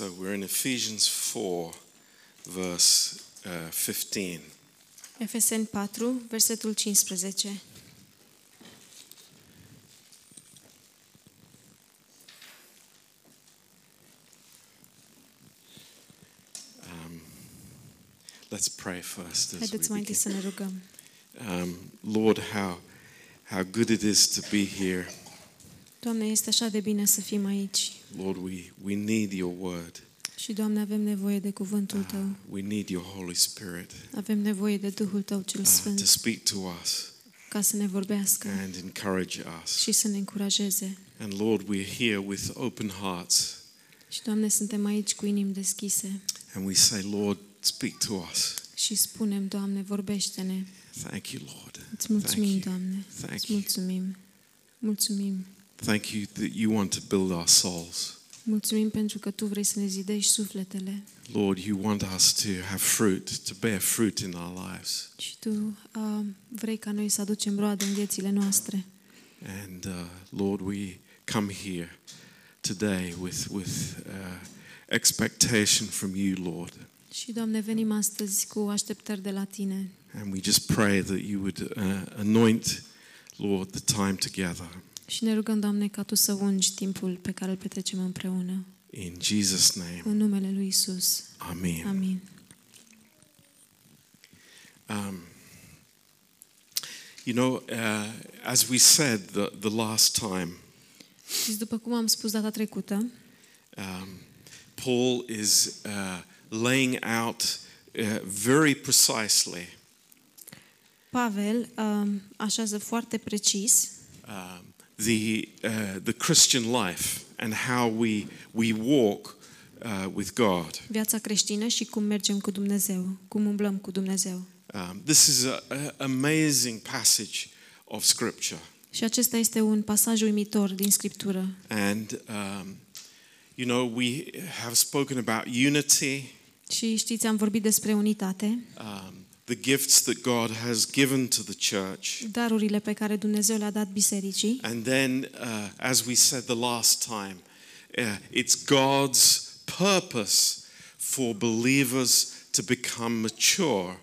So we're in Ephesians 4, verse uh, 15. Efeseni 4, versetul 15. Let's pray first as Haideți mai întâi să ne rugăm. Um, Lord, how, how good it is to be here. Doamne, este așa de bine să fim aici. Lord, we, we need your word. Și, Doamne, avem nevoie de cuvântul Tău. We need your Holy Spirit Avem nevoie de Duhul Tău cel uh, to Sfânt speak to us ca să ne vorbească and encourage us. și să ne încurajeze. And Lord, we're here with open hearts Și, Doamne, suntem aici cu inimi deschise and we say, Lord, speak to us. și spunem, Doamne, vorbește-ne. Thank you, Lord. Îți mulțumim, Thank you. Doamne. Thank Îți you. mulțumim. Mulțumim. Thank you that you want to build our souls. Mulțumim pentru că Tu vrei să ne zidești sufletele Lord, you want us to have fruit, to bear fruit in our lives. și Tu uh, vrei ca noi să aducem roade în viețile noastre. And uh, Lord, we come here today with, with uh, expectation from you, Lord. Și, Doamne, venim astăzi cu așteptări de la Tine And we just pray that you would uh, anoint, Lord, the time together. Și ne rugăm, Doamne, ca Tu să ungi timpul pe care îl petrecem împreună. In Jesus' name, În numele Lui Isus. Amen. Amin. Um, you know, uh, as we said the, the last time, Și după cum am spus data trecută, um, Paul is uh, laying out uh, very precisely Pavel um, așează foarte precis um, the, uh, the Christian life and how we, we walk uh, with God. viața creștină și cum mergem cu Dumnezeu, cum umblăm cu Dumnezeu. Um, this is an amazing passage of Scripture. Și acesta este un pasaj uimitor din Scriptură. And, um, you know, we have spoken about unity, Și știți, am vorbit despre unitate, um, the gifts that God has given to the church. darurile pe care Dumnezeu le-a dat bisericii. And then, uh, as we said the last time, uh, it's God's purpose for believers to become mature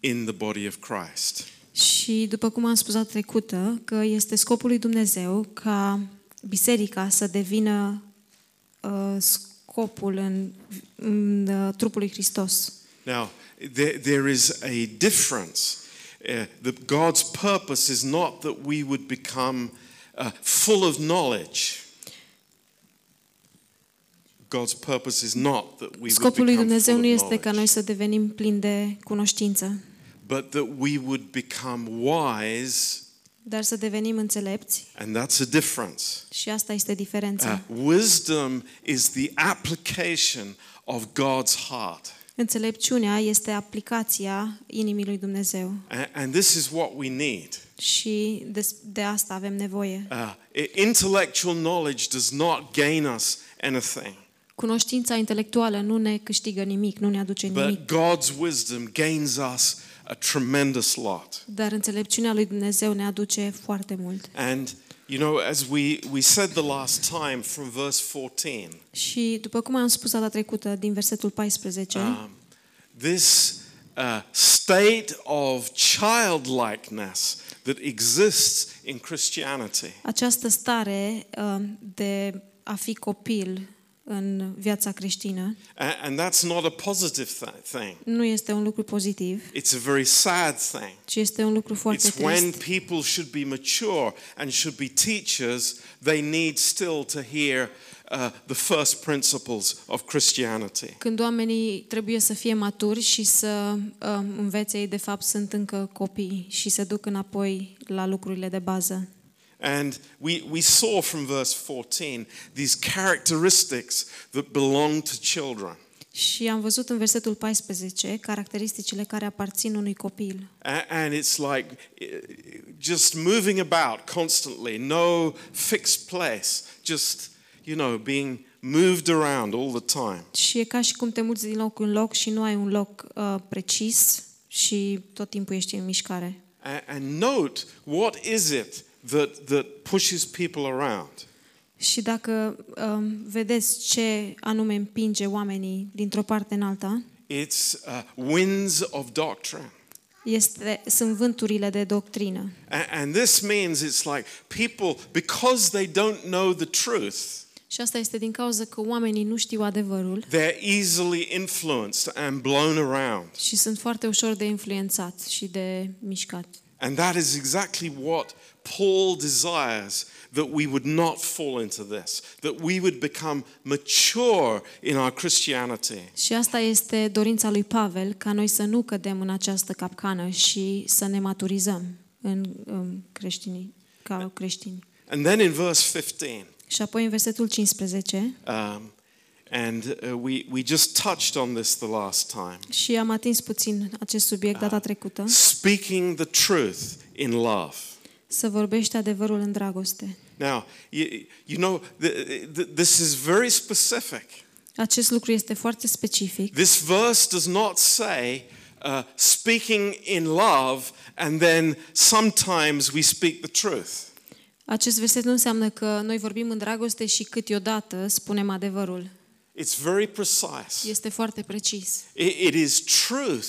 in the body of Christ. Și după cum am spus data trecută, că este scopul lui Dumnezeu ca biserica să devină uh, scopul în, în uh, trupul lui Hristos. Now, there, there is a difference. Uh, that God's purpose is not that we would become uh, full of knowledge. God's purpose is not that we would Scopul lui become Dumnezeu full nu of este ca noi să devenim plini de cunoștință, but that we would become wise, dar să devenim înțelepți and that's a difference. și asta este diferența. Uh, wisdom is the application of God's heart. Înțelepciunea este aplicația inimii lui Dumnezeu A- And this is what we need. și de, de asta avem nevoie. Uh, i- intellectual knowledge does not gain us anything, Cunoștința intelectuală nu ne câștigă nimic, nu ne aduce nimic, but God's wisdom gains us a tremendous lot. dar înțelepciunea lui Dumnezeu ne aduce foarte mult. And you know, as we, we said the last time from verse 14, Și după cum am spus data trecută din versetul 14, um, this uh, state of childlikeness that exists in Christianity. această stare uh, de a fi copil în viața creștină A- And that's not a positive th- thing. nu este un lucru pozitiv, It's a very sad thing. ci este un lucru foarte It's when trist. people should be mature and should be teachers, they need still to hear uh, the first principles of Christianity. Când oamenii trebuie să fie maturi și să uh, învețe, ei de fapt sunt încă copii și se duc înapoi la lucrurile de bază. And we, we saw from verse 14 these characteristics that belong to children. Și am văzut în versetul 14 caracteristicile care aparțin unui copil. A- And it's like uh, just moving about constantly, no fixed place, just, you know, being moved around all the time. Și e ca și cum te muți din loc în loc și nu ai un loc uh, precis și tot timpul ești în mișcare. A- And note what is it that, that pushes people around? Și dacă um, vedeți ce anume împinge oamenii dintr-o parte în alta, it's uh, winds of doctrine. este, sunt vânturile de doctrină. A- And this means it's like people, because they don't know the truth, Și asta este din cauza că oamenii nu știu adevărul they're easily influenced and blown around. și sunt foarte ușor de influențat și de mișcat. And that is exactly what Paul desires that we would not fall into this, that we would become mature in our Christianity. Și asta este dorința lui Pavel, ca noi să nu cădem în această capcană și să ne maturizăm în, în creștinii, ca creștini. And then in verse 15, Și apoi în versetul 15, um, and uh, we, we just touched on this the last time, și am atins puțin acest subiect data trecută, speaking the truth in love. Să vorbești adevărul în dragoste. Now, you, you know, th- th- this is very specific. Acest lucru este foarte specific. This verse does not say uh, speaking in love and then sometimes we speak the truth. Acest verset nu înseamnă că noi vorbim în dragoste și câteodată spunem adevărul. It's very precise. Este foarte precis. It, it is truth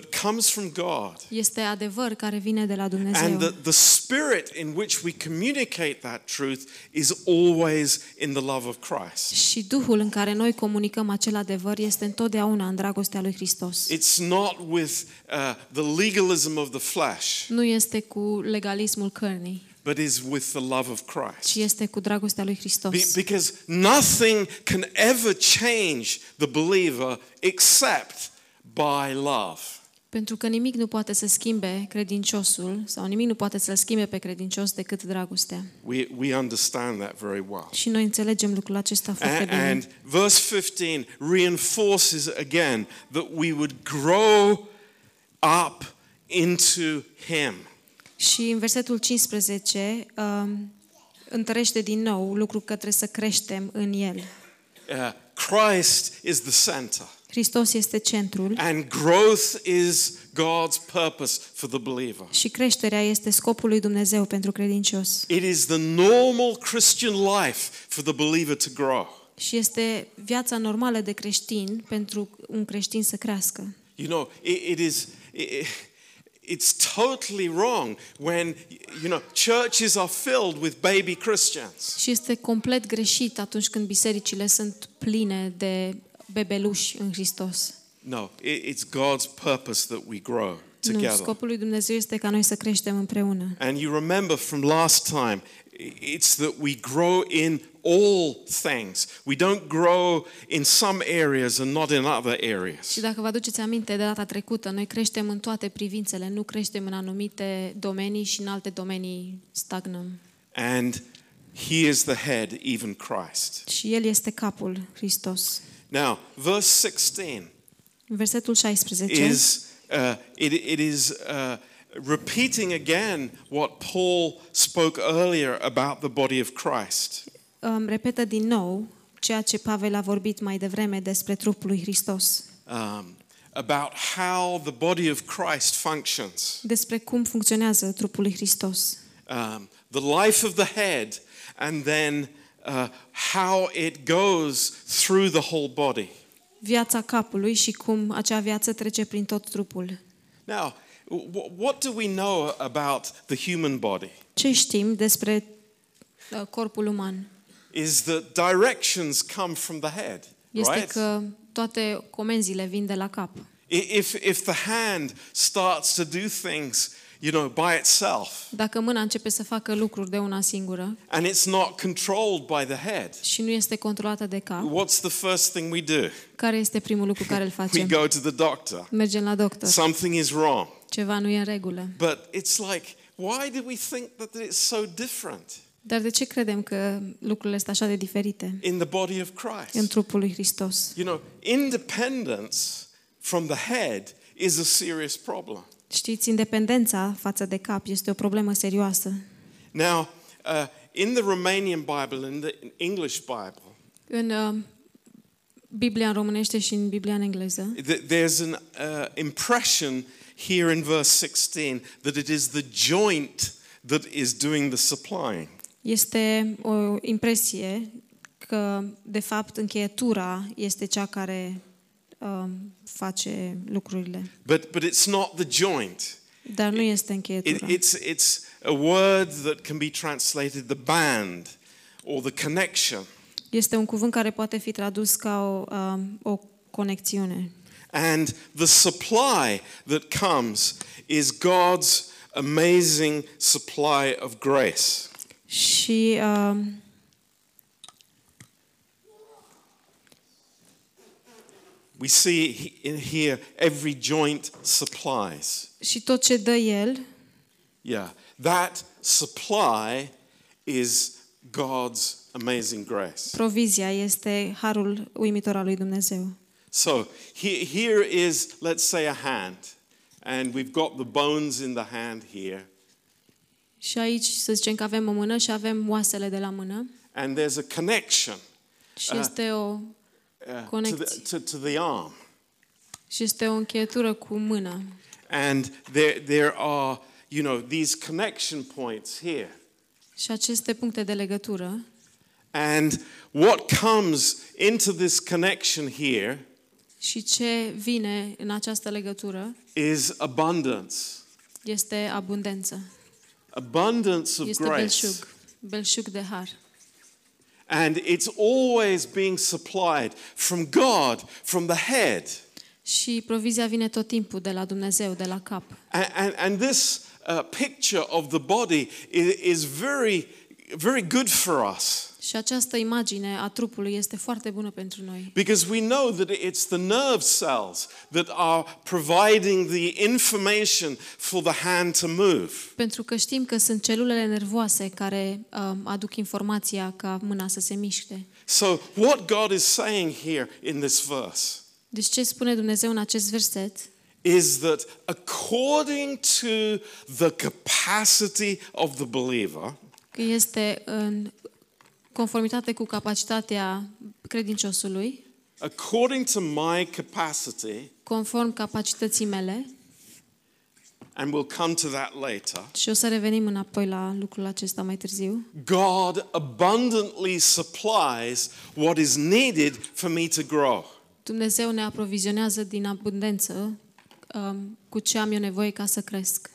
that comes from God. Este adevăr care vine de la Dumnezeu. And the, the spirit in which we communicate that truth is always in the love of Christ. Și Duhul în care noi comunicăm acel adevăr este întotdeauna în dragostea lui Hristos. It's not with uh, the legalism of the flesh, Nu este cu legalismul cărnii, but is with the love of ci Christ. este cu dragostea lui Be- Hristos. because nothing can ever change the believer except by love. Pentru că nimic nu poate să schimbe credinciosul sau nimic nu poate să-l schimbe pe credincios decât dragostea. We, we understand that very well. Și noi înțelegem lucrul acesta foarte And, bine. and verse 15 reinforces again that we would grow up into Him. Și în versetul 15 um, întărește din nou lucru că trebuie să creștem în El. Uh, Christ is the center, Hristos este centrul and growth is God's purpose for the believer. și creșterea este scopul lui Dumnezeu pentru credincios. It is the normal Christian life for the believer to grow. Și este viața normală de creștin pentru un creștin să crească. You know, it, it is. It, it's totally wrong when you know churches are filled with baby Christians. Și este complet greșit atunci când bisericile sunt pline de bebeluși în Hristos. No, it, it's God's purpose that we grow Nu, together. scopul lui Dumnezeu este ca noi să creștem împreună. And you remember from last time, it's that we grow in all things. We don't grow in some areas and not in other Și areas. dacă vă aduceți aminte de data trecută, noi creștem în toate privințele, nu creștem în anumite domenii și în alte domenii stagnăm. And He is the head, even Christ. Și El este capul, Hristos. Now, verse 16 În versetul 16 is uh, it, it is uh, repeating again what Paul spoke earlier about the body of Christ. um, repetă din nou ceea ce Pavel a vorbit mai devreme despre trupul lui Hristos, Um, about how the body of Christ functions. despre cum funcționează trupul lui Hristos. um, the life of the head, and then uh, how it goes through the whole body. Viața capului și cum acea viață trece prin tot trupul. Now, w- what do we know about the human body? Ce știm despre uh, corpul uman? Is that directions come from the head, Este right? că toate comenzile vin de la cap. I- If, if the hand starts to do things, you know, by itself, Dacă mâna începe să facă lucruri de una singură and it's not controlled by the head, și nu este controlată de cap, what's the first thing we do? care este primul lucru care îl We facem? go to the doctor. Mergem la doctor. Something is wrong. Ceva nu e în regulă. But it's like, why do we think that it's so different Dar de ce credem că lucrurile sunt așa de diferite in the body of în Christ? trupul lui Hristos? You know, independence from the head is a serious problem. Știți, independența față de cap este o problemă serioasă. Now, uh, in the Romanian Bible, in the English Bible, În uh, Biblia în românește și în Biblia în engleză th- there's an uh, impression here in verse 16 that it is the joint that is doing the supplying. Este o impresie că, de fapt, încheietura este cea care um, face lucrurile. But, but it's not the joint. Dar nu este It, încheietura. it's, it's a word that can be translated the band or the connection. Este un cuvânt care poate fi tradus ca o, um, o conexiune. And the supply that comes is God's amazing supply of grace. Și um, We see he- in here every joint supplies. și tot ce dă el Yeah, that supply is God's amazing grace. Provizia este harul uimitor al lui Dumnezeu. So here, here is, let's say, a hand, and we've got the bones in the hand here, Și aici să zicem că avem o mână și avem oasele de la mână and there's a connection și este o uh, to, the, Connect. to, to the arm. și este o încheietură cu mână. And there, there are, you know, these connection points here. Și aceste puncte de legătură And what comes into this connection here și ce vine în această legătură is abundance. este abundență. Abundance of Este grace. belșug, belșug de har. And it's always being supplied from God, from the head. Și provizia vine tot timpul de la Dumnezeu, de la cap. And, and, and this uh, picture of the body is, is very, very good for us Și această imagine a trupului este foarte bună pentru noi. because we know that it's the nerve cells that are providing the information for the hand to move. Pentru că știm că sunt celulele nervoase care um, aduc informația ca mâna să se miște. So, what God is saying here in this verse Deci ce spune Dumnezeu în acest verset? is that according to the capacity of the believer, Că este în conformitate cu capacitatea credinciosului, according to my capacity, conform capacității mele, and we'll come to that later, și o să revenim înapoi la lucrul acesta mai târziu, God abundantly supplies what is needed for me to grow. Dumnezeu ne aprovizionează din abundență um, cu ce am eu nevoie ca să cresc.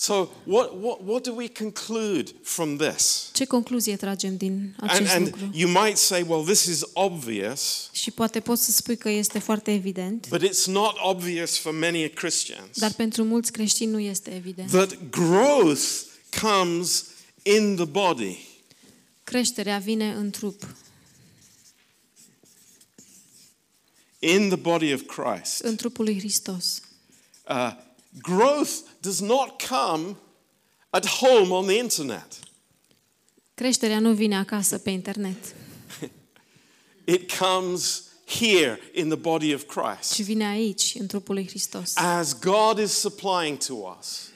So, what, what, what do we conclude from this? Ce concluzie tragem din And, acest and lucru? you might say, well, this is obvious, Și poate poți să spui că este foarte evident, but it's not obvious for many Christians. dar pentru mulți creștini nu este evident. that growth comes in the body. Creșterea vine în trup, In the body of Christ. în trupul lui Hristos. Uh, growth does not come at home on the internet. Creșterea nu vine acasă pe internet, It comes here in the body of ci Christ. vine aici, în trupul lui Hristos. As God is supplying to us.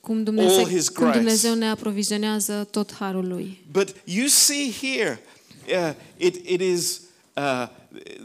Cum All Dumnezeu, His cum grace. Dumnezeu ne aprovizionează tot harul lui. But you see here, uh, it, it is uh,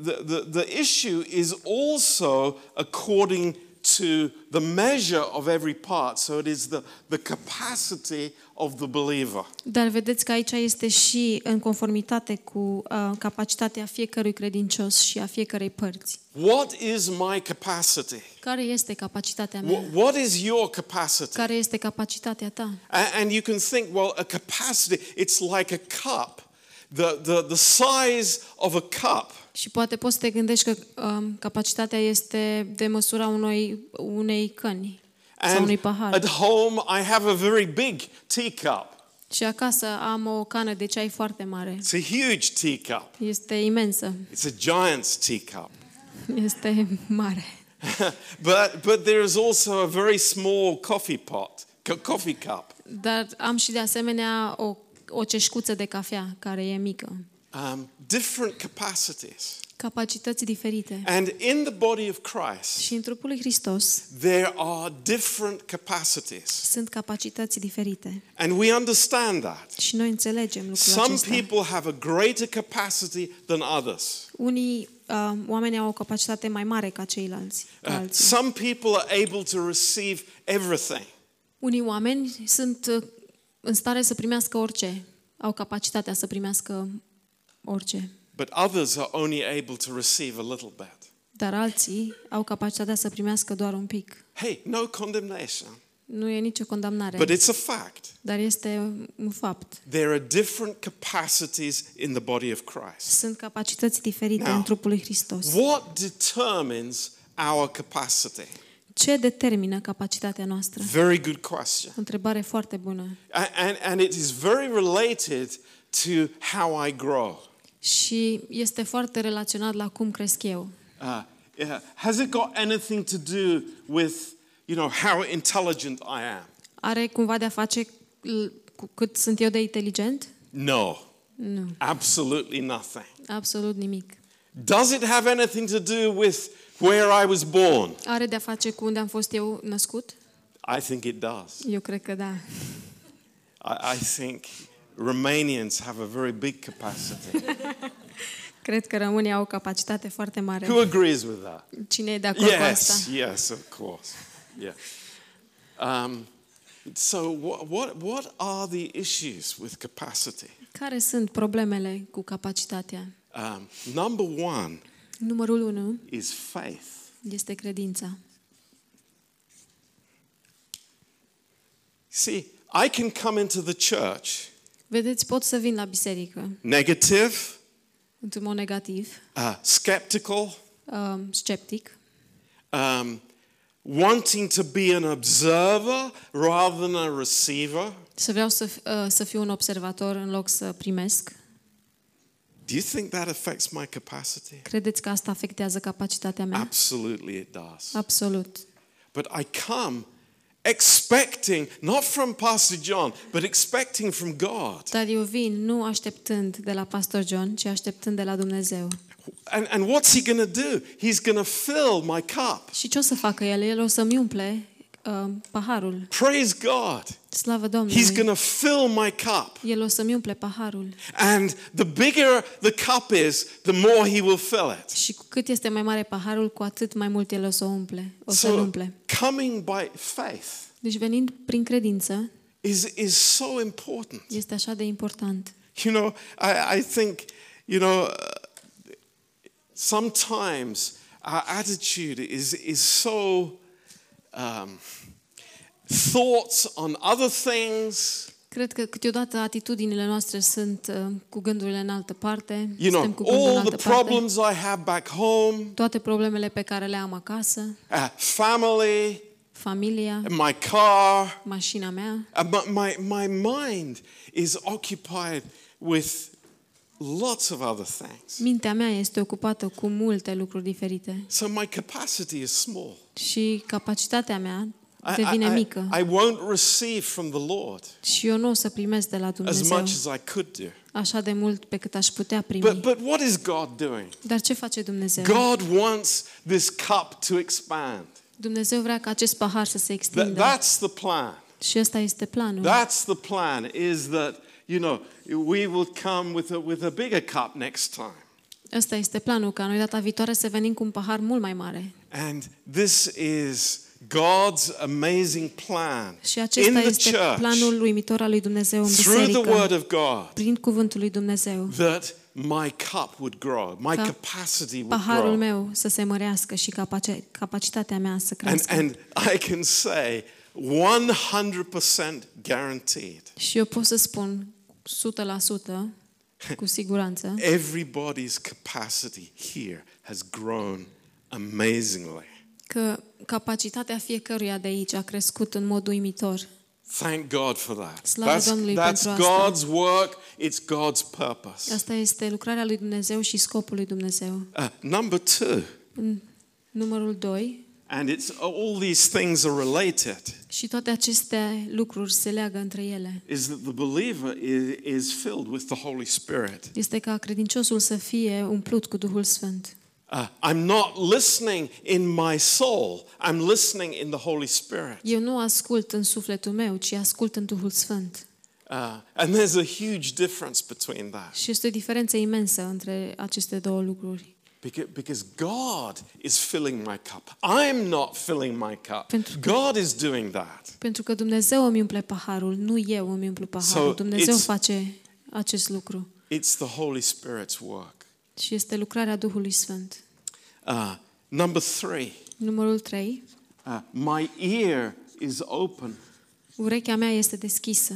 the, the, the issue is also according to the measure of every part. So it is the, the capacity of the believer. Dar vedeți că aici este și în conformitate cu uh, capacitatea fiecărui credincios și a fiecărei părți. What is my capacity? Care este capacitatea Wh- mea? What is your capacity? Care este capacitatea ta? A- And you can think, well, a capacity, it's like a cup, the, the, the size of a cup. Și poate poți să te gândești că um, capacitatea este de măsura unei, unei căni sau unui And pahar. at home, I have a very big teacup. Și acasă am o cană de ceai foarte mare. It's a huge teacup. Este imensă. It's a giant's teacup. Este mare. but, but there is also a very small coffee pot, co- coffee cup. Dar am și de asemenea o, o ceșcuță de cafea care e mică. Um, different capacities. Capacități diferite. And in the body of Christ, Și în trupul lui Hristos there are different capacities. sunt capacități diferite. And we understand that. Și noi înțelegem lucrul Some acesta. people have a greater capacity than others. Unii uh, oameni au o capacitate mai mare ca ceilalți. Ca Uh, alții. some people are able to receive everything. Unii oameni sunt uh, în stare să primească orice, au capacitatea să primească orice. But others are only able to receive a little bit. Dar alții au capacitatea să primească doar un pic. Hey, no condemnation, Nu e nicio condamnare, but it's a fact. dar este un fapt. There are different capacities in the body of Christ. Sunt capacități diferite Now, în trupul lui Hristos. What determines our capacity? Ce determină capacitatea noastră? Very good question. O întrebare foarte bună. A- And, and it is very related to how I grow. Și este foarte relaționat la cum cresc eu. Uh, yeah. Has it got anything to do with, you know, how intelligent I am? Are cumva de a face l- cu cât sunt eu de inteligent? No, Nu, absolutely nothing. absolut nimic. Does it have anything to do with where I was born? Are de a face cu unde am fost eu născut? I think it does. Eu cred că da. I, I think Romanians have a very big capacity. Cred că românii au o capacitate foarte mare. Who agrees with that? Cine e de acord cu asta? Yes, yes, of course. Yeah. Um, so, what, what, what are the issues with capacity? Care sunt problemele cu capacitatea? Um, number one Numărul 1 is faith. este credința. See, I can come into the church Vedeți, pot să vin la biserică negative, într-un mod negativ, uh, skeptical, um, sceptic, um, wanting to be an observer rather than a receiver. să vreau să, f- uh, să fiu un observator în loc să primesc. Do you think that affects my capacity? Credeți că asta afectează capacitatea mea? Absolutely, it does. Absolut. But I come expecting, not from Pastor John, but expecting from God. Dar eu vin nu așteptând de la Pastor John, ci așteptând de la Dumnezeu. And, and what's he going to do? He's going to fill my cup. Și ce o să facă el? El o să-mi umple uh, paharul. Praise God. Slavă He's Domnului! going to fill my cup. El o să-mi umple paharul. And the bigger the cup is, the more he will fill it. Și cu cât este mai mare paharul, cu atât mai mult el o să o umple. O să-l So umple. coming by faith Deci venind prin credință, is, is so important. este așa de important. You know, I, I think, you know, uh, sometimes our attitude is, is so um, thoughts on other things, Cred că câteodată atitudinile noastre sunt uh, cu gândurile în altă parte, you suntem know, cu gândul în all altă the parte. problems I have back home, Toate problemele pe care le am acasă, uh, family, familia, my car, mașina mea, uh, my, my, my mind is occupied with lots of other things. mintea mea este ocupată cu multe lucruri diferite So my capacity is small. și capacitatea mea I, devine I, mică I, I won't receive from the Lord și eu nu o să primesc de la as Dumnezeu much as I could do. așa de mult pe cât aș putea primi. But, but what is God doing? Dar ce face Dumnezeu? God wants this cup to expand. Dumnezeu vrea ca acest pahar să se That, extindă. that's the plan. Și ăsta este planul. That's the plan is that, you know, we will come with a, with a bigger cup next time. Ăsta este planul, ca noi data viitoare să venim cu un pahar mult mai mare. And this is God's amazing plan Și in acesta the este church planul uimitor al lui Dumnezeu în through the Word biserică, of God prin cuvântul lui Dumnezeu. that my cup would grow, my Ca capacity would Paharul grow. meu să se mărească și capaci- capacitatea mea să And, crească. and I can say 100% guaranteed Și eu pot să spun 100% cu siguranță everybody's capacity here has grown amazingly. că capacitatea fiecăruia de aici a crescut în mod uimitor. Thank God for that. Slavă That's, Domnului that's pentru asta. God's work, it's God's purpose. Asta este lucrarea lui Dumnezeu și scopul lui Dumnezeu. Uh, number two, În numărul 2, and it's all these things are related, și toate aceste lucruri se leagă între ele. is that the believer is, is filled with the Holy Spirit. Este ca credinciosul să fie umplut cu Duhul Sfânt. Uh, I'm not listening in my soul, I'm listening in the Holy Spirit. Eu nu ascult în sufletul meu, ci ascult în Duhul Sfânt. Uh, and there's a huge difference between that. Și este o diferență imensă între aceste două lucruri. Because, because God is filling my cup. I'm not filling my cup. Pentru că- God is doing that. Pentru că Dumnezeu îmi umple paharul, nu eu îmi umplu paharul. So Dumnezeu it's- face acest lucru. It's the Holy Spirit's work. Și este lucrarea Duhului Sfânt. Uh, number three, Numărul 3. uh, my ear is open. Urechea mea este deschisă.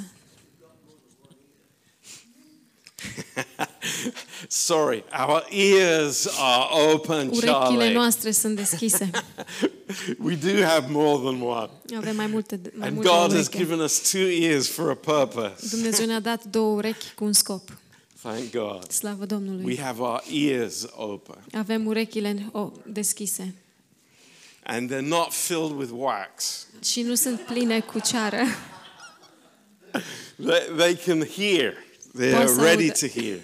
Sorry, our ears are open, Urechile Charlie. noastre sunt deschise. We do have more than one. Avem mai multe, mai And multe God has ureche. given us two ears for a purpose. Dumnezeu ne-a dat două urechi cu un scop. Thank God. Slavă We Domnului. have our ears open. Avem urechile o, deschise. And they're not filled with wax. Și nu sunt pline cu ceară. They, they can hear. They're Poate să ready audă. to hear.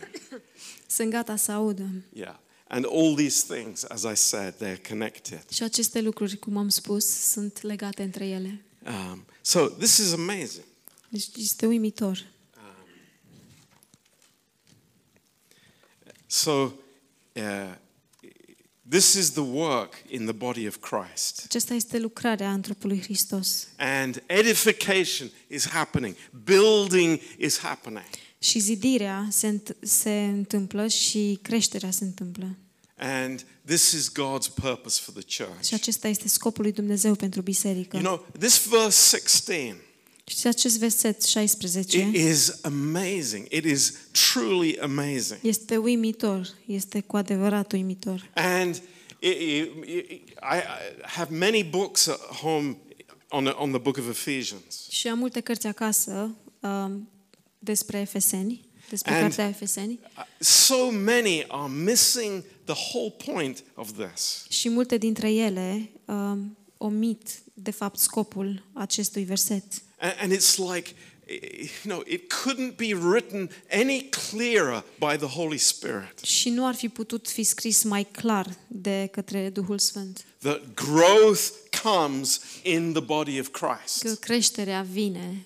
Sunt gata să audă. Yeah. And all these things, as I said, they're connected. Și aceste lucruri, cum am spus, sunt legate între ele. Um, so this is amazing. Deci este uimitor. So uh, this is the work in the body of Christ. Aceasta este lucrarea în trupul lui Hristos. And edification is happening, building is happening. Și zidirea se, înt- se întâmplă și creșterea se întâmplă. And this is God's purpose for the Și church. acesta este scopul lui Dumnezeu pentru biserică. You know, this verse 16 Și acest verset 16 it is amazing. It is truly amazing. este uimitor, este cu adevărat uimitor. And it, it, it- I I have many books at home on, on the book of Ephesians. Și am multe cărți acasă um, despre Efeseni, despre And- cartea Efeseni, Uh, So many are missing the whole point of this. și multe dintre ele um, omit, de fapt, scopul acestui verset. And, and it's like, you know, it couldn't be written any clearer by the Holy Spirit. Și nu ar fi putut fi scris mai clar de către Duhul Sfânt. That growth comes in the body of Că Christ. creșterea vine,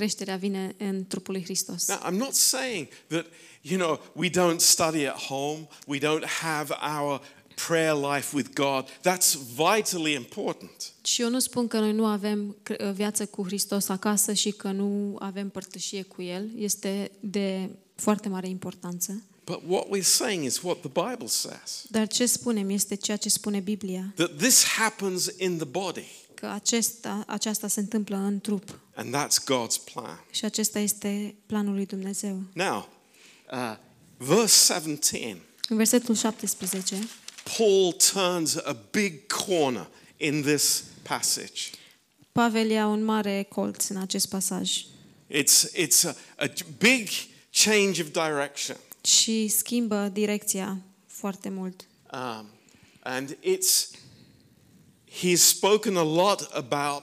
creșterea vine în trupul lui Hristos. Now, I'm not saying that, you know, we don't study at home, we don't have our prayer life with God. That's vitally important. Și eu nu spun că noi nu avem cre- viață cu Hristos acasă și că nu avem părtășie cu El. Este de foarte mare importanță. But what we're saying is what the Bible says Dar ce spunem este ceea ce spune Biblia. that this happens in the body, Că acesta, aceasta se întâmplă în trup. and that's God's plan. Și acesta este planul lui Dumnezeu. Now, uh, verse 17, În versetul 17, Paul turns a big corner in this passage. Pavel ia un mare colț în acest pasaj It's, it's a, a big change of direction. și schimbă direcția foarte mult. Um, and it's, he's spoken a lot about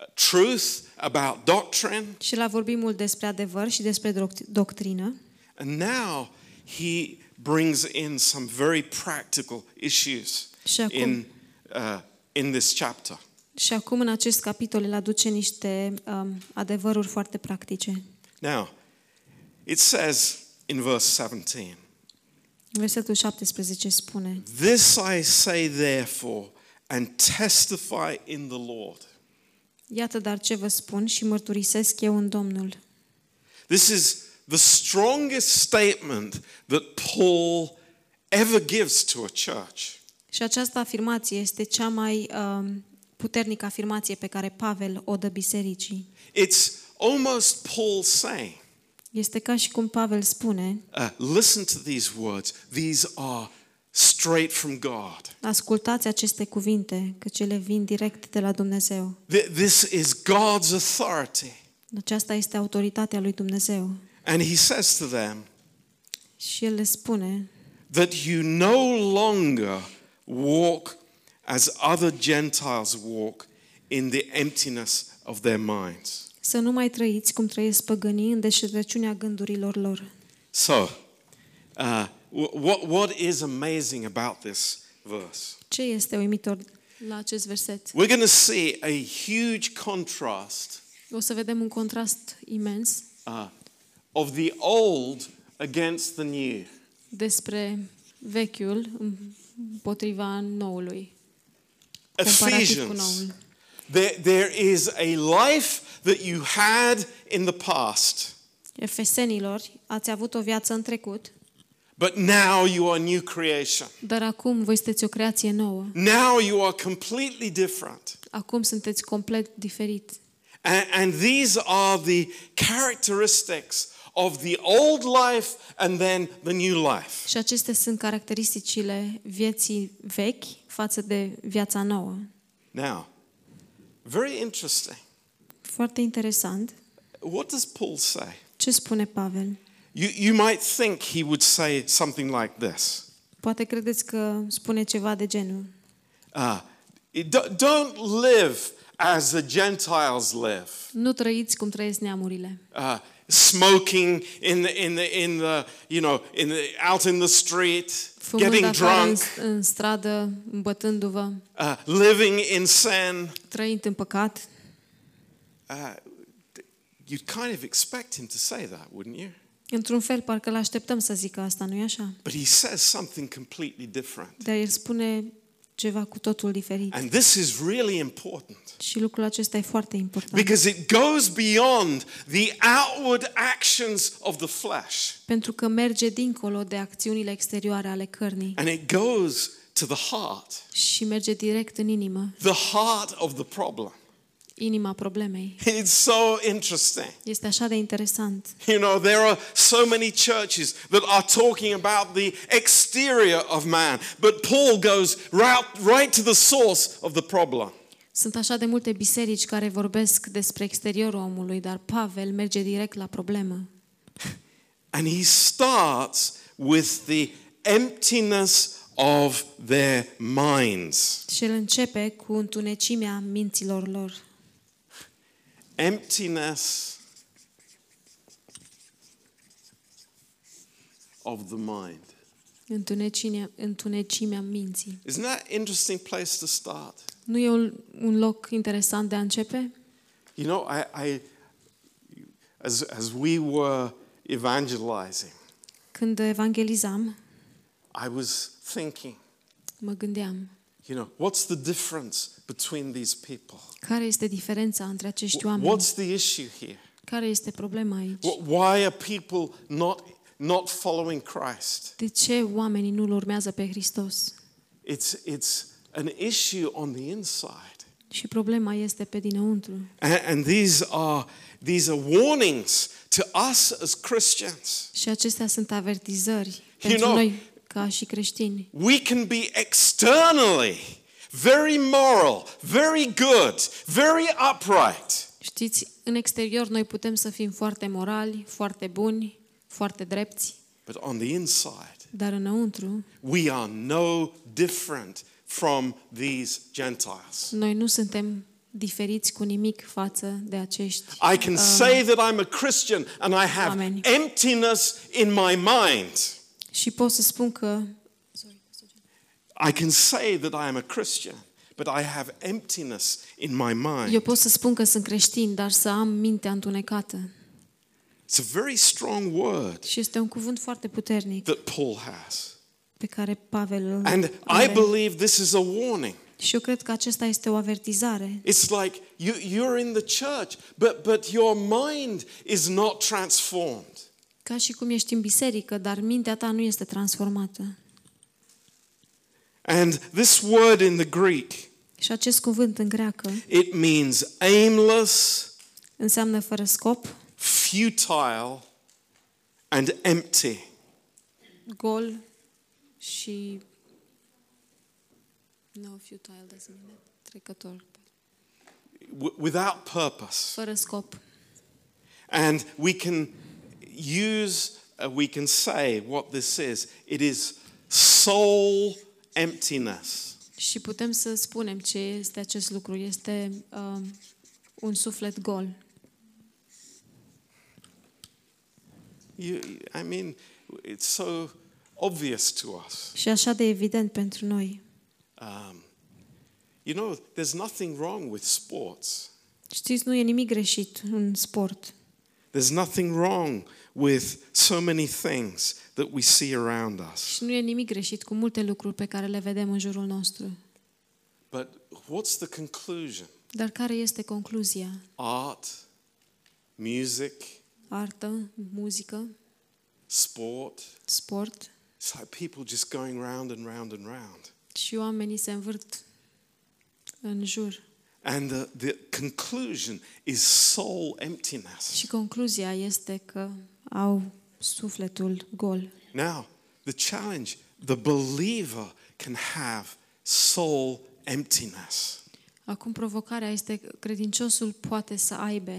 uh, truth, about doctrine, Și l-a vorbit mult despre adevăr și despre doct- doctrină. and now he brings in some very practical issues Și acum- in, uh, in this chapter. Și acum în acest capitol îl aduce niște um, adevăruri foarte practice. Now, it says in verse 17, Versetul 17 spune This I say therefore, and testify in the Lord. Iată dar ce vă spun și mărturisesc eu în Domnul. This is the strongest statement that Paul ever gives to a church. Și această afirmație este cea mai um, puternică afirmație pe care Pavel o dă bisericii. It's almost Paul saying, Este ca și cum Pavel spune, uh, listen to these words, these are straight from God. ascultați aceste cuvinte, că cele vin direct de la Dumnezeu. Th- This is God's authority. Aceasta este autoritatea lui Dumnezeu. And he says to them Și el le spune that you no longer walk as other Gentiles walk in the emptiness of their minds. să nu mai trăiți cum trăiesc păgânii în deșertăciunea gândurilor lor. So, uh, wh- what, what is amazing about this verse? Ce este uimitor la acest verset? We're going to see a huge contrast O să vedem un contrast imens uh, of the old against the new. despre vechiul împotriva noului. Comparativ cu Ephesians. noul. There, there is a life that you had in the past, Efesenilor, ați avut o viață în trecut, but now you are a new creation. dar acum voi sunteți o creație nouă. Now you are completely different. Acum sunteți complet diferit. And, and these are the characteristics of the old life and then the new life. Și acestea sunt caracteristicile vieții vechi față de viața nouă. Now, very interesting. Foarte interesant. What does Paul say? Ce spune Pavel? You, you might think he would say something like this Poate credeți că spune ceva de genul. uh, "Do- Don't live as the Gentiles live, Nu trăiți cum trăiesc neamurile. uh, smoking in the, in the, in the, you know, in the, out in the street, Fumând getting afară în, drunk, în stradă, îmbătându-vă, uh, living in sin. trăind în păcat. Uh, you'd kind of expect him to say that, wouldn't you? Într-un fel, parcă îl așteptăm să zică asta, nu-i așa? But he says something completely different. Dar el spune ceva cu totul diferit. And this is really important Și lucrul acesta e foarte important. because it goes beyond the outward actions of the flesh Pentru că merge dincolo de acțiunile exterioare ale cărnii and it goes to the heart, și merge direct în inimă, the heart of the problem. Inima problemei. It's so interesting. Este așa de interesant. You know, there are so many churches that are talking about the exterior of man, but Paul goes right, right to the source of the problem. Sunt așa de multe biserici care vorbesc despre exteriorul omului, dar Pavel merge direct la problemă. And he starts with the emptiness of their minds. Și el începe cu întunecimea minților lor. Emptiness of the mind. Întunecimea, întunecimea minții. Isn't that interesting place to start? Nu e un, un loc interesant de a începe? You know, I, I as, as we were evangelizing, Când evangelizam, I was thinking, mă gândeam, you know, what's the difference between these people? care este diferența între acești oameni? What's the issue here? Care este problema aici? Wh- Why are people not, not following Christ? De ce oamenii nu-L urmează pe Hristos? It's, it's an issue on the inside. Și problema este pe dinăuntru. And, and these, are, these are warnings to us as Christians. Și acestea sunt avertizări pentru know- noi ca și creștini. We can be externally very moral, very good, very upright. Știți, în exterior noi putem să fim foarte morali, foarte buni, foarte drepți, But on the inside, dar înăuntru we are no different from these Gentiles. noi nu suntem diferiți cu nimic față de acești I can say that I'm a Christian and I have Amen. emptiness in my mind. Și pot să spun că I can say that I am a Christian, but I have emptiness in my mind. eu pot să spun că sunt creștin, dar să am mintea întunecată. It's a very strong word Și este un cuvânt foarte puternic that Paul has. pe care Pavel îl And I are. believe this is a warning. Și eu cred că acesta este o avertizare. It's like you, you're in the church, but, but your mind is not transformed. Ca și cum ești în biserică, dar mintea ta nu este transformată. And this word in the Greek, Și acest cuvânt în greacă it means aimless, înseamnă fără scop, futile, and empty. gol și no futile doesn't mean it. trecător, w- without purpose. fără scop. And we can use, uh, we can say what this is. It is soul emptiness. Și putem să spunem ce este acest lucru. Este um, un suflet gol. You, I mean, it's so obvious to us. Și așa de evident pentru noi. Um, you know, there's nothing wrong with sports. Știți, nu e nimic greșit în sport. There's nothing wrong with so many things that we see around us. Și nu e nimic greșit cu multe lucruri pe care le vedem în jurul nostru. But what's the conclusion? Dar care este concluzia? Art, music, Artă, muzică, sport. sport It's like people just going round and round and round. și oamenii se învârt în jur. And the, the conclusion is soul emptiness. Și concluzia este că au sufletul gol. Now, the challenge the believer can have soul emptiness. Acum provocarea este că credinciosul poate să aibă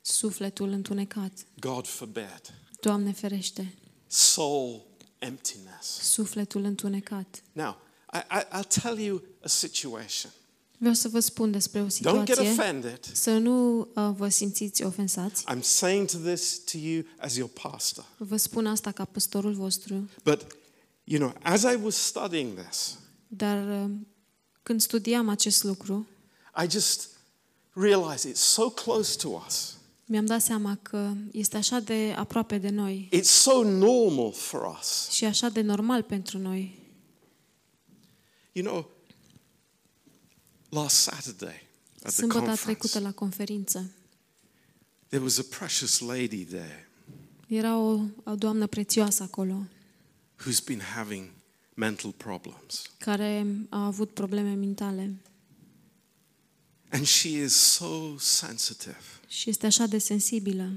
sufletul întunecat. God forbid. Doamne ferește, Soul emptiness. sufletul întunecat. Now, I, I, I'll tell you a situation. Vreau să vă spun despre o Don't get situație, offended. să nu uh, vă simțiți ofensați. I'm saying to this to you as your pastor. Vă spun asta ca păstorul vostru, But, you know, as I was studying this, dar uh, când studiam acest lucru, I just realized it's so close to us. mi-am dat seama că este așa de aproape de noi It's so normal for us. și așa de normal pentru noi. You know, last Saturday at the Sâmbătă conference, trecută la conferință, there was a precious lady there era o, o doamnă prețioasă acolo, who's been having mental problems. care a avut probleme mentale And she is so sensitive și este așa de sensibilă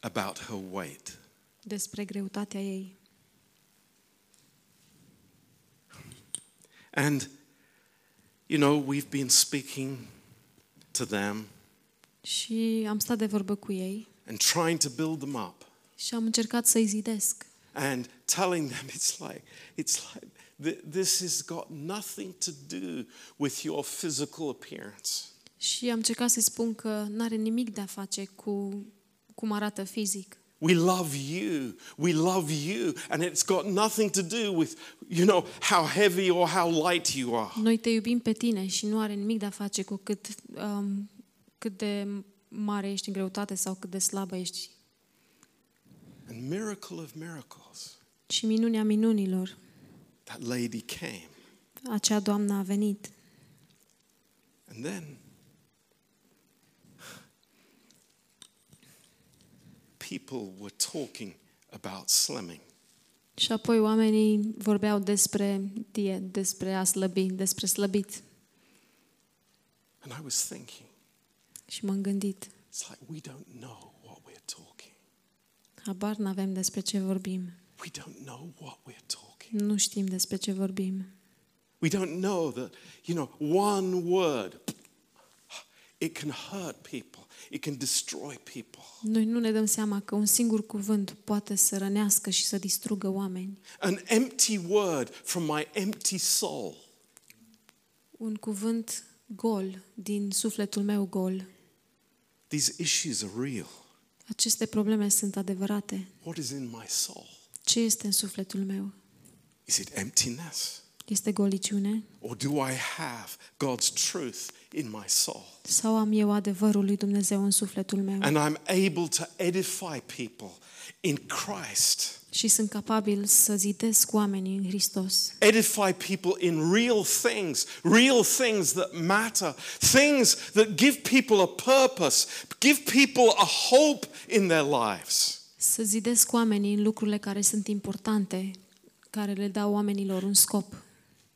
about her weight. despre greutatea ei. And, you know, we've been speaking to them Și am stat de vorbă cu ei and trying to build them up și am încercat să-i zidesc. and telling them it's like, it's like, th- this has got nothing to do with your physical appearance. Și am încercat să-i spun că nu are nimic de a face cu cum arată fizic. We love you. We love you. And it's got nothing to do with, you know, how heavy or how light you are. Noi te iubim pe tine și nu are nimic de a face cu cât, um, cât de mare ești în greutate sau cât de slabă ești. And miracle of miracles, Și minunea minunilor, that lady came. acea doamnă a venit. And then people were talking about slimming. Și apoi oamenii vorbeau despre diet, despre a slăbi, despre slăbit. And I was thinking, Și m-am gândit, it's like we don't know what we're talking. habar n-avem despre ce vorbim. We don't know what we're talking. Nu știm despre ce vorbim. We don't know that, you know, one word, it can hurt people, it can destroy people. Noi nu ne dăm seama că un singur cuvânt poate să rănească și să distrugă oameni. An empty word from my empty soul Un cuvânt gol din sufletul meu gol. These issues are real. Aceste probleme sunt adevărate. What is in my soul? Ce este în sufletul meu? Is it emptiness? Este goliciune? Or do I have God's truth in my soul? Sau am eu adevărul lui Dumnezeu în sufletul meu? And I'm able to edify people in Christ. Și sunt capabil să zidesc oamenii în Hristos. Edify people in real things, real things that matter, things that give people a purpose, give people a hope in their lives. Să zidesc oamenii în lucrurile care sunt importante, care le dau oamenilor un scop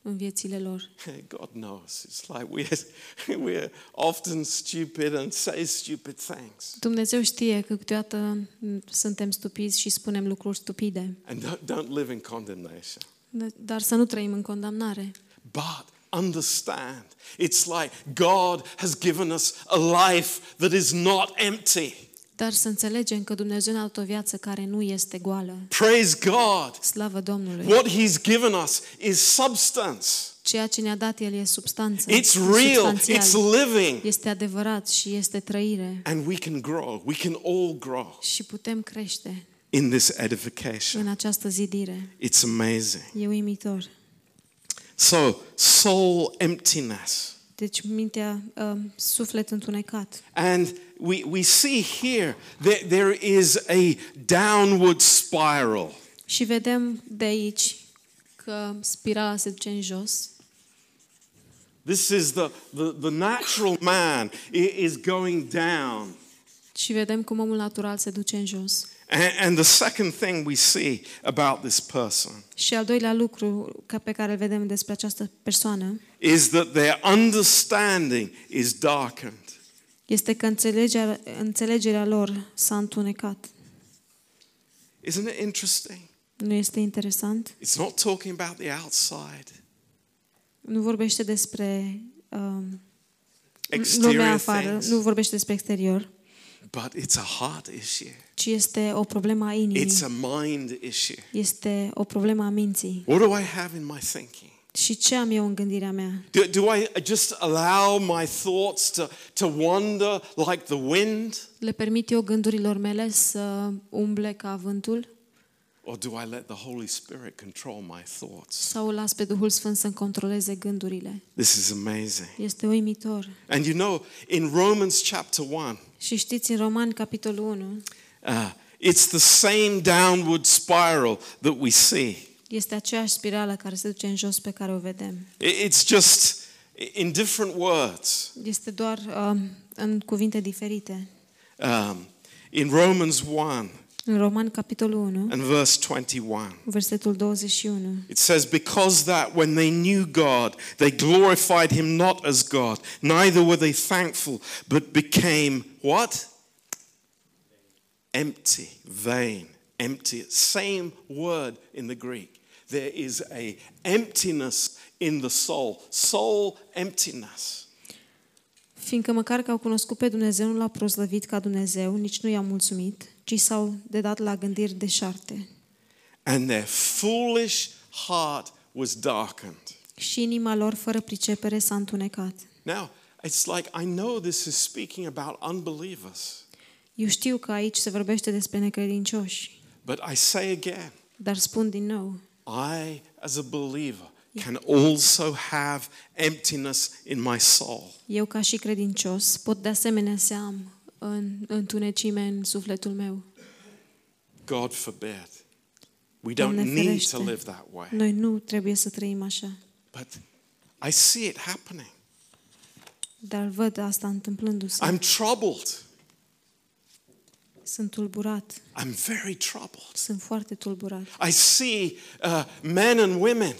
în viețile lor. God knows. It's like we're, we're often stupid and say stupid things. Dumnezeu știe că câteodată suntem stupizi și spunem lucruri stupide, And don't, don't live in condemnation. dar să nu trăim în condamnare. But understand, it's like God has given us a life that is not empty. Dar să înțelegem că Dumnezeu ne-a dat o viață care nu este goală. Praise God. Slavă Domnului! What He's given us is substance. Ceea ce ne-a dat El e substanță. It's real, substanțial. it's living. Este adevărat și este trăire. And we can grow. We can all grow Și putem crește in this edification. în această zidire. It's amazing. E uimitor. So, soul emptiness. Deci mintea, uh, suflet întunecat. And we, we see here that there is a downward spiral. Și vedem de aici că spirala se duce în jos. This is the, the, the natural man i- is going down. Și vedem cum omul natural se duce în jos. And, and the second thing we see about this person Și al doilea lucru ca pe care îl vedem despre această persoană is that their understanding is darkened. este că înțelegerea, înțelegerea lor s-a întunecat. Isn't it interesting? Nu este interesant? It's not talking about the outside, Nu vorbește despre um, lumea exterior afară, things, nu vorbește despre exterior, but it's a heart issue. ci este o problemă a inimii. It's a mind issue. Este o problemă a minții. What do I have in my thinking? Și ce am eu în gândirea mea? Do, do I just allow my thoughts to, to wander like the wind? Le permit eu gândurilor mele să umble ca vântul Or do I let the Holy Spirit control my thoughts? sau las pe Duhul Sfânt să-mi controleze gândurile? This is amazing. Este uimitor. And you know, in Romans chapter 1, Și știți, în Roman, capitolul 1, uh, it's the same downward spiral that we see. este aceeași spirală care se duce în jos pe care o vedem. I- It's just in different words. Este doar um, în cuvinte diferite. Um, in Romans 1 În Roman, capitolul 1, and verse 21, versetul 21, it says, Because that when they knew God, they glorified him not as God, neither were they thankful, but became what? Empty, vain, empty. Same word in the Greek. There is a emptiness in the soul, soul emptiness. Fiindcă măcar că au cunoscut pe Dumnezeu, nu l-au proslăvit ca Dumnezeu, nici nu i-au mulțumit, ci s-au dedat la gândiri deșarte. And their foolish heart was darkened. Și inima lor, fără pricepere, s-a întunecat. Now, it's like I know this is speaking about unbelievers, Eu știu că aici se vorbește despre necredincioși, but I say again, dar spun din nou, I, as a believer, can also have emptiness in my soul. eu ca și credincios pot de asemenea să am în întunecime în sufletul meu. God forbid. We don't Doamne need to ferește. live that way. Noi nu trebuie să trăim așa, But I see it happening. dar văd asta întâmplându-se. I'm troubled. Sunt tulburat, I'm very troubled. sunt foarte tulburat. I see uh, men and women.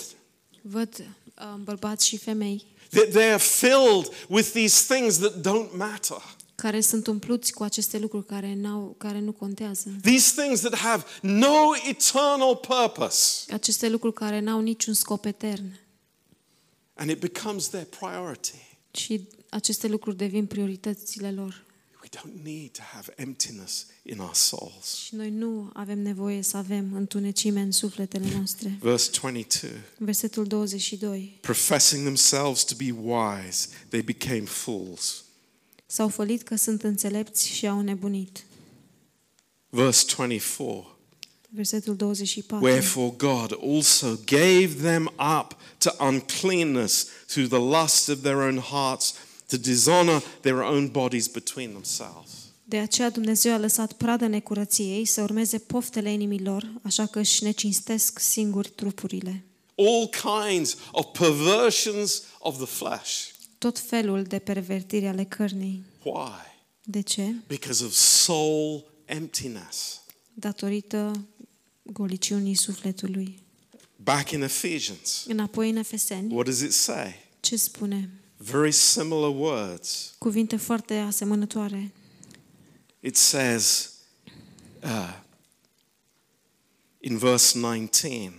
Văd uh, bărbați și femei that They're filled with these things that don't matter. Care sunt umpluți cu aceste lucruri care, n-au, care nu contează. These things that have no eternal purpose. Aceste lucruri care n-au niciun scop etern. And it becomes their priority. Și aceste lucruri devin prioritățile lor. We don't need to have emptiness in our souls. Și noi nu avem nevoie să avem întunecime în sufletele noastre. Verse 22 Versetul 22. Professing themselves to be wise, they became fools. S-au fălit că sunt înțelepți și au nebunit. Verse 24 Versetul 24. Wherefore God also gave them up to uncleanness through the lust of their own hearts, to dishonor their own bodies between themselves. De aceea Dumnezeu a lăsat pradă necurăției să urmeze poftele inimilor, așa că își necinstesc singuri trupurile. All kinds of perversions of the flesh. Tot felul de pervertiri ale cărnii. Why? De ce? Because of soul emptiness. Datorită goliciunii sufletului. Back in Ephesians, Înapoi în Efeseni, what does it say? ce spune? Very similar words. Cuvinte foarte asemănătoare. It says uh, in verse 19,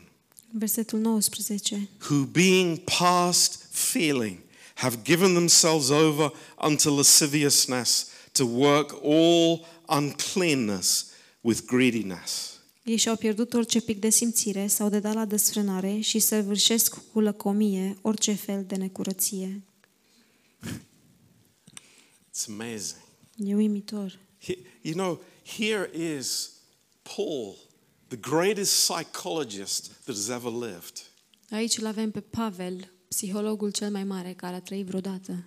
Versetul 19. who being past feeling have given themselves over unto lasciviousness to work all uncleanness with greediness. Ei și-au pierdut orice pic de simțire, s-au dedat la desfrânare și săvârșesc cu lăcomie orice fel de necurăție. It's amazing. E uimitor. He- You know, here is Paul, the greatest psychologist that has ever lived. Aici îl avem pe Pavel, psihologul cel mai mare care a trăit vreodată.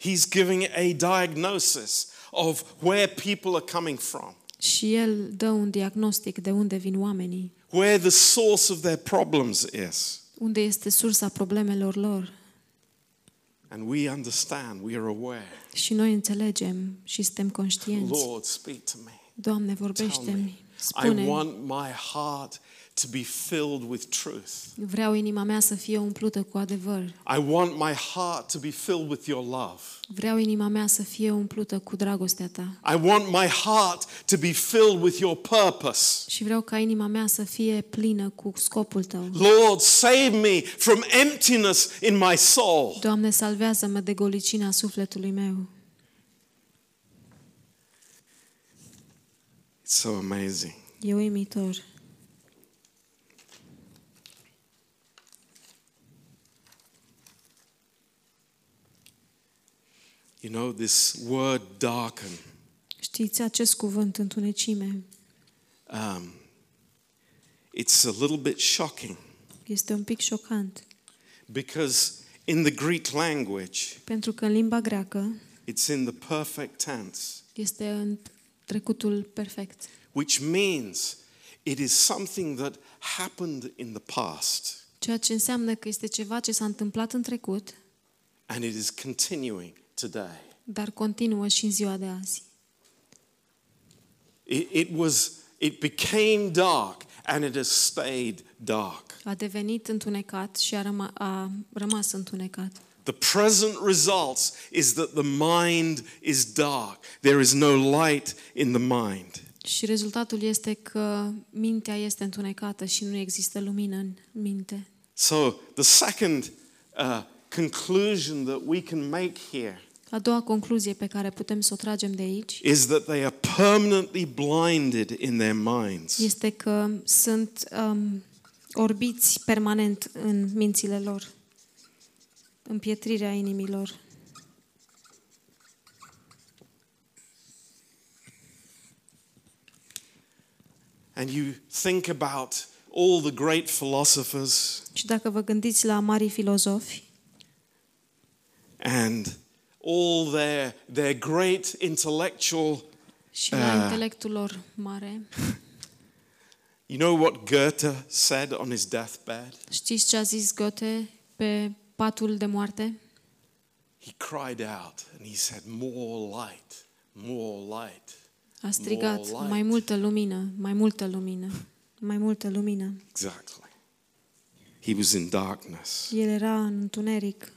He's giving a diagnosis of where people are coming from. Și el dă un diagnostic de unde vin oamenii. where the source of their problems is. unde este sursa problemelor lor. And we understand, we are aware. Și noi înțelegem și suntem conștienți. Lord, speak to me. Doamne, Tell me. vorbește-mi, I spune want my heart to be filled with truth. Vreau inima mea să fie umplută cu adevăr. I want my heart to be filled with your love. Vreau inima mea să fie umplută cu dragostea ta. I want my heart to be filled with your purpose. Și vreau ca inima mea să fie plină cu scopul tău. Lord, save me from emptiness in my soul. Doamne, salvează-mă de golicina sufletului meu. It's so amazing. E uimitor. You know, this word darken, Știți acest cuvânt întunecime? um, it's a little bit shocking. Este un pic șocant, because in the Greek language, pentru că în limba greacă it's in the perfect tense, este în trecutul perfect, which means it is something that happened in the past. Ceea ce înseamnă că este ceva ce s-a întâmplat în trecut, and it is continuing today. dar continuă și în ziua de azi. It, it was, it became dark and it has stayed dark. A devenit întunecat și a, răma- a rămas întunecat. The present results is that the mind is dark. There is no light in the mind. Și rezultatul este că mintea este întunecată și nu există lumină în minte. So, the second uh, conclusion that we can make here A doua concluzie pe care putem să o tragem de aici is that they are permanently blinded in their minds. este că sunt um, orbiți permanent în mințile lor, împietrirea inimilor. And you think about all the great philosophers Și dacă vă gândiți la marii filozofi and all their, their great intellectual și la Ah. intelectul lor mare, You know what Goethe said on his deathbed? știți ce a zis Goethe pe patul de moarte? He cried out and he said, More light, more light. A strigat, More light. mai multă lumină, mai multă lumină, mai multă lumină. Exactly. He was in darkness, El era în întuneric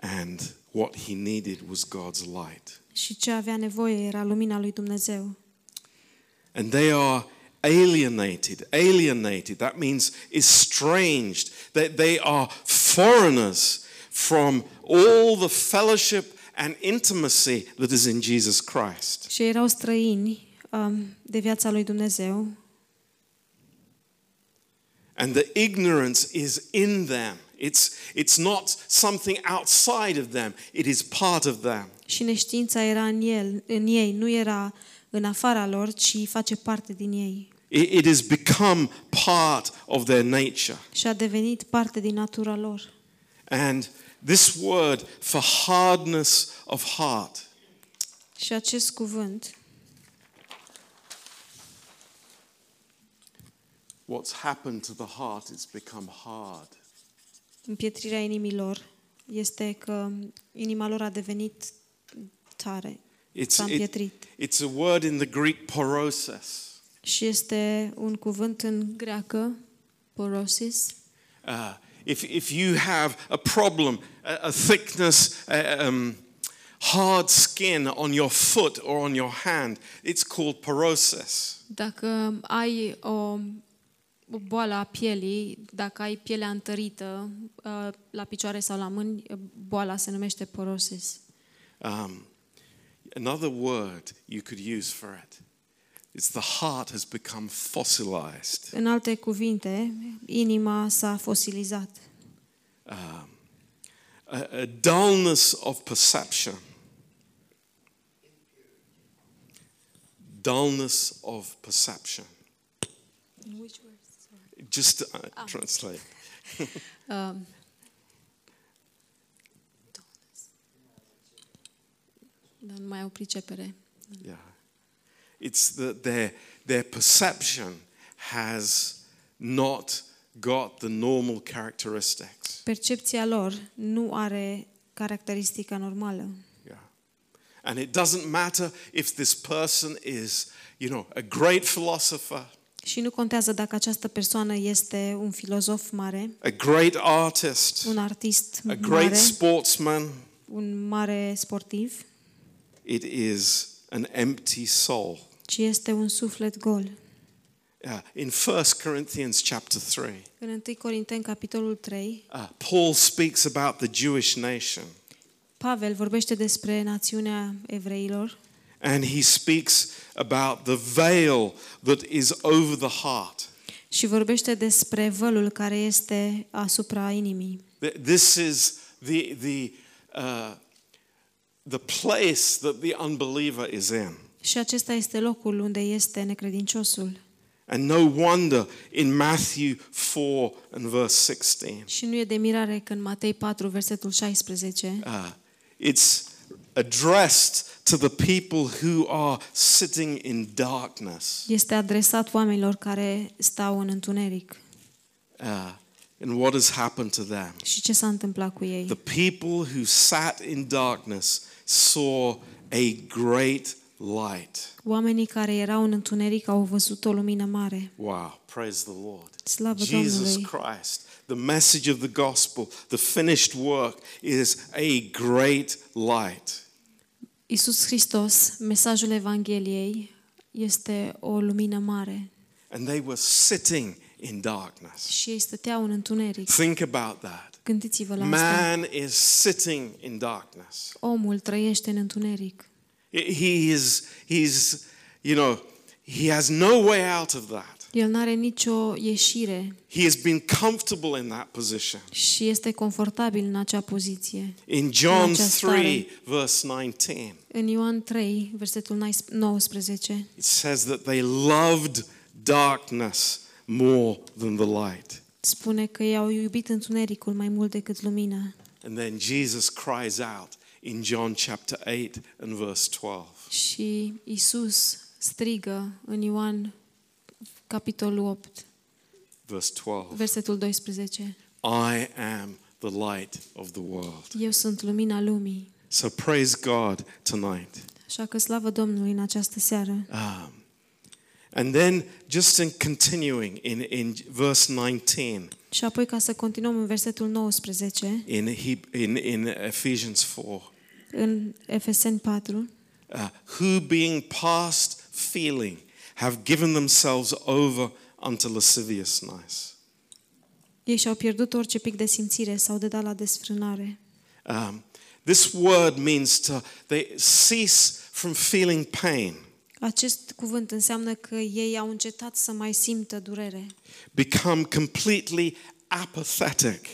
and what he needed was God's light. și ce avea nevoie era lumina lui Dumnezeu. And they are alienated. Alienated, that means estranged. That they are foreigners from all the fellowship and intimacy that is in Jesus Christ. Și erau străini um, de viața lui Dumnezeu And the ignorance is in them. It's, it's not something outside of them, it is part of them. și neștiința era în, el, în ei, nu era în afara lor, ci face parte din ei. It, it has become part of their nature. Și a devenit parte din natura lor. And this word for hardness of heart Și acest cuvânt, what's happened to the heart, it's become hard. Împietrirea inimilor, este că inima lor a devenit tare, It's, s-a it- împietrit. it's a word in the Greek poroses. Și este un cuvânt în greacă, porosis, Uh, if, if you have a problem, a, a thickness, a, um, hard skin on your foot or on your hand, it's called porosis. Dacă ai o, o boală a pielii, dacă ai pielea întărită uh, la picioare sau la mâini, boala se numește porosis. Um, another word you could use for it is the heart has become fossilized. În alte cuvinte, inima s-a fosilizat. Um, a, a dullness of perception. Dullness of perception. Just uh, translate. Uh, dar nu mai au pricepere. Yeah. It's that their, their perception has not got the normal characteristics. Percepția lor nu are caracteristica normală. Yeah. And it doesn't matter if this person is, you know, a great philosopher, Și nu contează dacă această persoană este un filozof mare, a great artist, un artist a great mare, sportsman. un mare sportiv, It is an empty soul. ci este un suflet gol. Uh, in 1 Corinthians chapter 3, În 1 Corinteni, capitolul 3, uh, Paul speaks about the Jewish nation. Pavel vorbește despre națiunea evreilor And he speaks about the veil that is over the heart. și vorbește despre vălul care este asupra inimii. Th- This is the, the, uh, the place that the unbeliever is in. Și acesta este locul unde este necredinciosul. And no wonder in Matthew 4 and verse 16, Și nu e de mirare că în Matei 4, versetul 16, uh, it's addressed to the people who are sitting in darkness. este adresat oamenilor care stau în întuneric. Uh, and what has happened to them? Și ce s-a întâmplat cu ei? The people who sat in darkness saw a great light. Oamenii care erau în întuneric au văzut o lumină mare. Wow, praise the Lord. Slavă Jesus Domnului! Christ, the message of the gospel, the finished work is a great light. Isus Hristos, mesajul Evangheliei, este o lumină mare. And they were sitting in darkness. Și ei stăteau în întuneric. Think about that. Gândiți-vă la asta. Man is sitting in darkness. Omul trăiește în întuneric. He is, he's, you know, he has no way out of that. El nu are nicio ieșire He has been comfortable in that position. și este confortabil în acea poziție. In John acea stare. 3, verse 19, În Ioan 3, versetul 19, it says that they loved darkness more than the light. spune că ei au iubit întunericul mai mult decât lumina. And then Jesus cries out in John chapter 8 and verse 12. Și Isus strigă în Ioan capitolul 8, Verse 12 versetul 12. I am the light of the world. Eu sunt lumina lumii. So praise God tonight. Așa că slavă Domnului în această seară. Um, and then, just in continuing in, in verse 19 Și apoi ca să continuăm în versetul 19, in, Heb- in, in Ephesians 4, în Efeseni 4, uh, who being past feeling have given themselves over unto lasciviousness. ei și-au pierdut orice pic de simțire sau de dat la desfrânare. Um, this word means to they cease from feeling pain, Acest cuvânt înseamnă că ei au încetat să mai simtă durere. Become completely apathetic,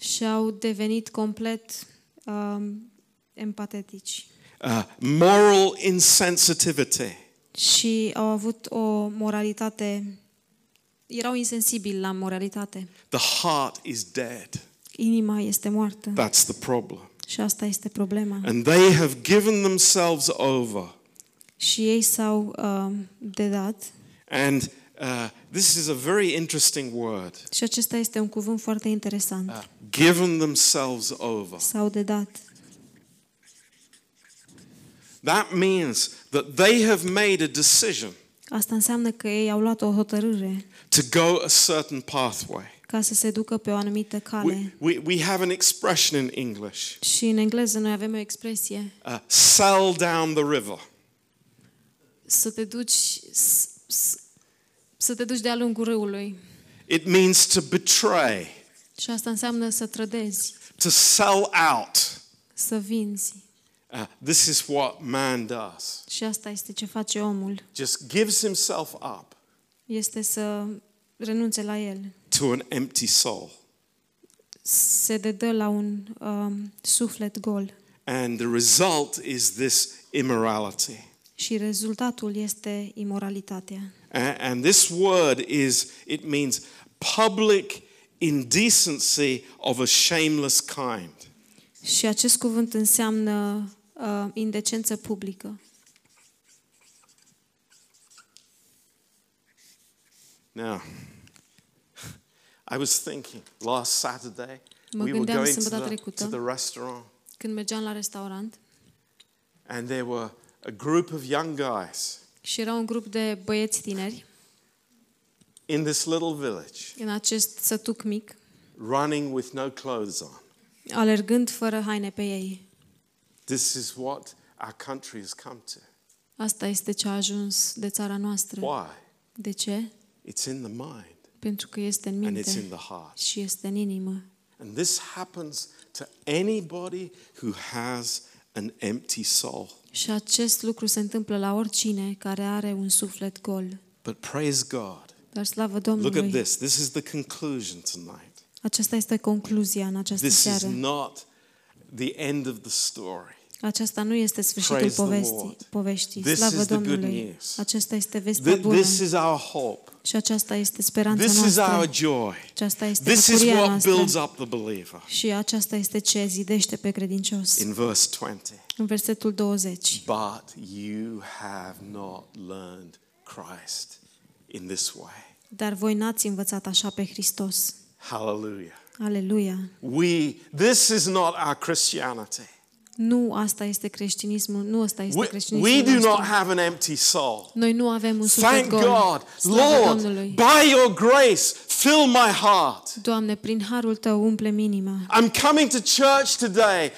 și au devenit complet um, empatetici. Uh, moral insensitivity, și au avut o moralitate, erau insensibili la moralitate. the heart is dead. Inima este moartă That's the problem. și asta este problema. And they have given themselves over. Și ei s-au um, dedat And uh, this is a very interesting word. și acesta este un cuvânt foarte interesant. Uh, given themselves over. S-au dedat. That means that they have made a decision Asta înseamnă că ei au luat o hotărâre to go a certain pathway. ca să se ducă pe o anumită We, cale. we, we have an expression in English Și în engleză noi avem o expresie uh, sail down the river. să te duci s- s- să te duci de-a lungul râului. It means to betray, Și asta înseamnă să trădezi, to sell out. să vinzi. Uh, this is what man does. Și asta este ce face omul. Just gives himself up Este să renunțe la el. to an empty soul. Se dedă la un um, suflet gol. And the result is this immorality. Și rezultatul este imoralitatea. A- And this word is, it means public indecency of a shameless kind. Și acest cuvânt înseamnă uh, indecență publică. Now, I was thinking last Saturday Mă we were gândeam going to sâmbătă the, trecută. to the restaurant Când mergeam la restaurant and there were a group of young guys și era un grup de băieți tineri in this little village în acest sătuc mic, running with no clothes on. alergând fără haine pe ei. This is what our country has come to. Asta este ce a ajuns de țara noastră. Why? De ce? It's in the mind Pentru că este în and it's in minte the heart. și este în inimă. And this happens to anybody who has an empty soul. Și acest lucru se întâmplă la oricine care are un suflet gol. But praise God. Dar slavă Look at Domnului, this. This is the conclusion tonight. aceasta este concluzia în această This is seară. not the end of the story. Aceasta nu este sfârșitul Praise the povestii, Lord. poveștii. This Slavă is the good Domnului! news. Aceasta este vestea Th- bună This is our hope. și aceasta este speranța This is our noastră. joy. Aceasta este This is bucuria what noastră. builds up the believer. Și aceasta este ce zidește pe credincios. In verse 20. În versetul 20. But you have not learned Christ in this way. Dar voi n-ați învățat așa pe Hristos. Hallelujah. Aleluia! We this is not our Christianity. Nu asta este creștinismul, nu asta este We, creștinismul we do nostru. not have an empty soul. Noi nu avem un suflet Thank gol. God. Slavă Lord, Domnului. by your grace, fill my heart. Doamne, prin harul Tău umple inima. I'm coming to church today.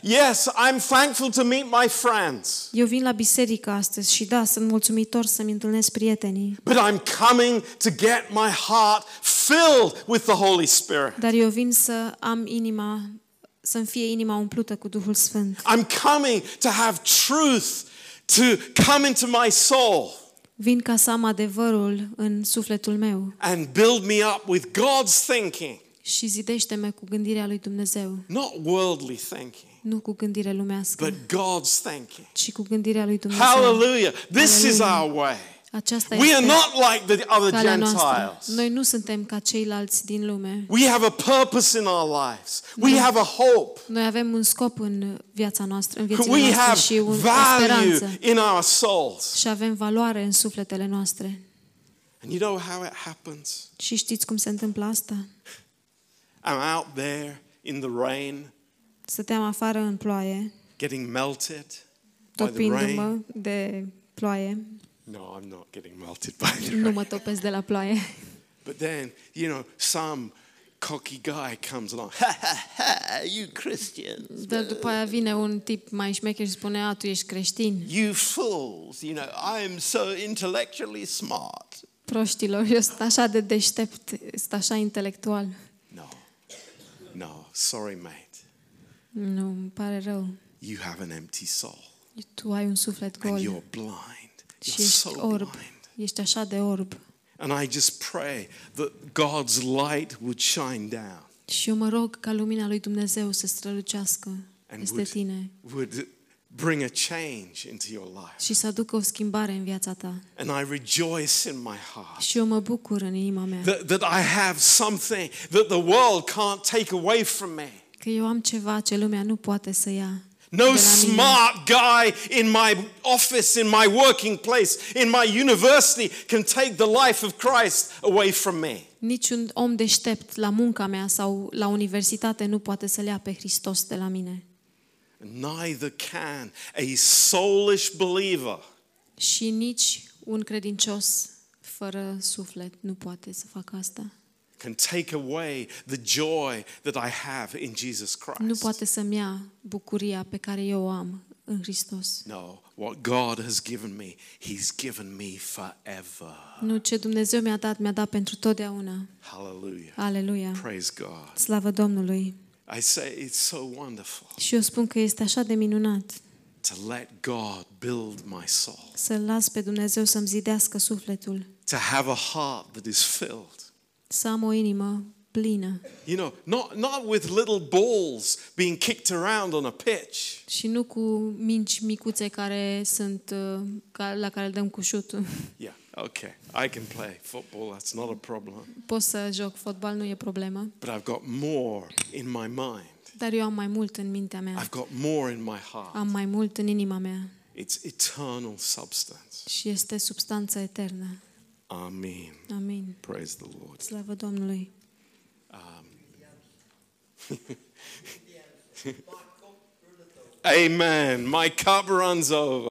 Yes, I'm thankful to meet my friends. Eu vin la biserică astăzi și da, sunt mulțumitor să-mi întâlnesc prietenii. But I'm coming to get my heart filled with the Holy Spirit. Dar eu vin să am inima, să-mi fie inima umplută cu Duhul Sfânt. I'm coming to have truth to come into my soul Vin ca să am adevărul în sufletul meu and build me up with God's thinking, și zidește-mă cu gândirea lui Dumnezeu, not worldly thinking, nu cu gândire lumească, but God's thinking. ci cu gândirea lui Dumnezeu. Hallelujah. This is Hallelujah. our way. Aceasta We are este not like the other calea noastră. Gentiles. Noi nu suntem ca ceilalți din lume. We have a purpose in our lives. We have a hope. Noi avem un scop în viața noastră, în viețile We noastre have și un, o value speranță. in our souls. Și avem valoare în sufletele noastre. And you know how it happens? Și știți cum se întâmplă asta? I'm out there in the rain, Stăteam afară în ploaie, getting melted by the topindu-mă rain. de ploaie. No, I'm not getting melted by the Nu rain. mă topesc de la ploaie. But then, you know, some cocky guy comes along. Ha ha ha, you Christians. Dar după aia vine un tip mai șmecher și spune, a, tu ești creștin. You fools, you know, I'm so intellectually smart. Proștilor, eu sunt așa de deștept, sunt așa intelectual. No, no, sorry, mate. Nu, îmi pare rău. You have an empty soul Tu ai un suflet and gol you're blind. Și You're ești so orb. blind. Ești așa de orb. And I just pray that God's light would shine down Și eu mă rog ca lumina lui Dumnezeu să strălucească and peste would, tine would bring a change into your life. și să aducă o schimbare în viața ta. And I rejoice in my heart Și eu mă bucur în inima mea that, that I have something that the world can't take away from me. că eu am ceva ce lumea nu poate să ia. No de la mine. smart guy in my office, in my working place, in my university can take the life of Christ away from me. Niciun om deștept la munca mea sau la universitate nu poate să-L ia pe Hristos de la mine. Neither can a soulish believer Și nici un credincios fără suflet nu poate să facă asta. Can take away the joy that I have in Jesus Christ. Nu poate să-mi ia bucuria pe care eu o am în Hristos. No, what God has given me, He's given me forever. Nu, ce Dumnezeu mi-a dat, mi-a dat pentru totdeauna. Hallelujah. Aleluia! Praise God. Slavă Domnului! I say it's so wonderful Și eu spun că este așa de minunat to let God build my soul, să-L las pe Dumnezeu să-mi zidească sufletul, to have a heart that is filled. Să am o inimă plină You know, not, not with little balls being kicked around on a pitch. și nu cu minci micuțe care sunt uh, ca- la care le dăm cu șutul. Yeah, okay. I can play football, that's not a problem. Pot să joc fotbal, nu e problemă, But I've got more in my mind, dar eu am mai mult în mintea mea, I've got more in my heart. am mai mult în inima mea It's eternal substance. și este substanța eternă. Amen. Amen. Praise the Lord. Slavă Domnului. Um. Amen. My cup runs over.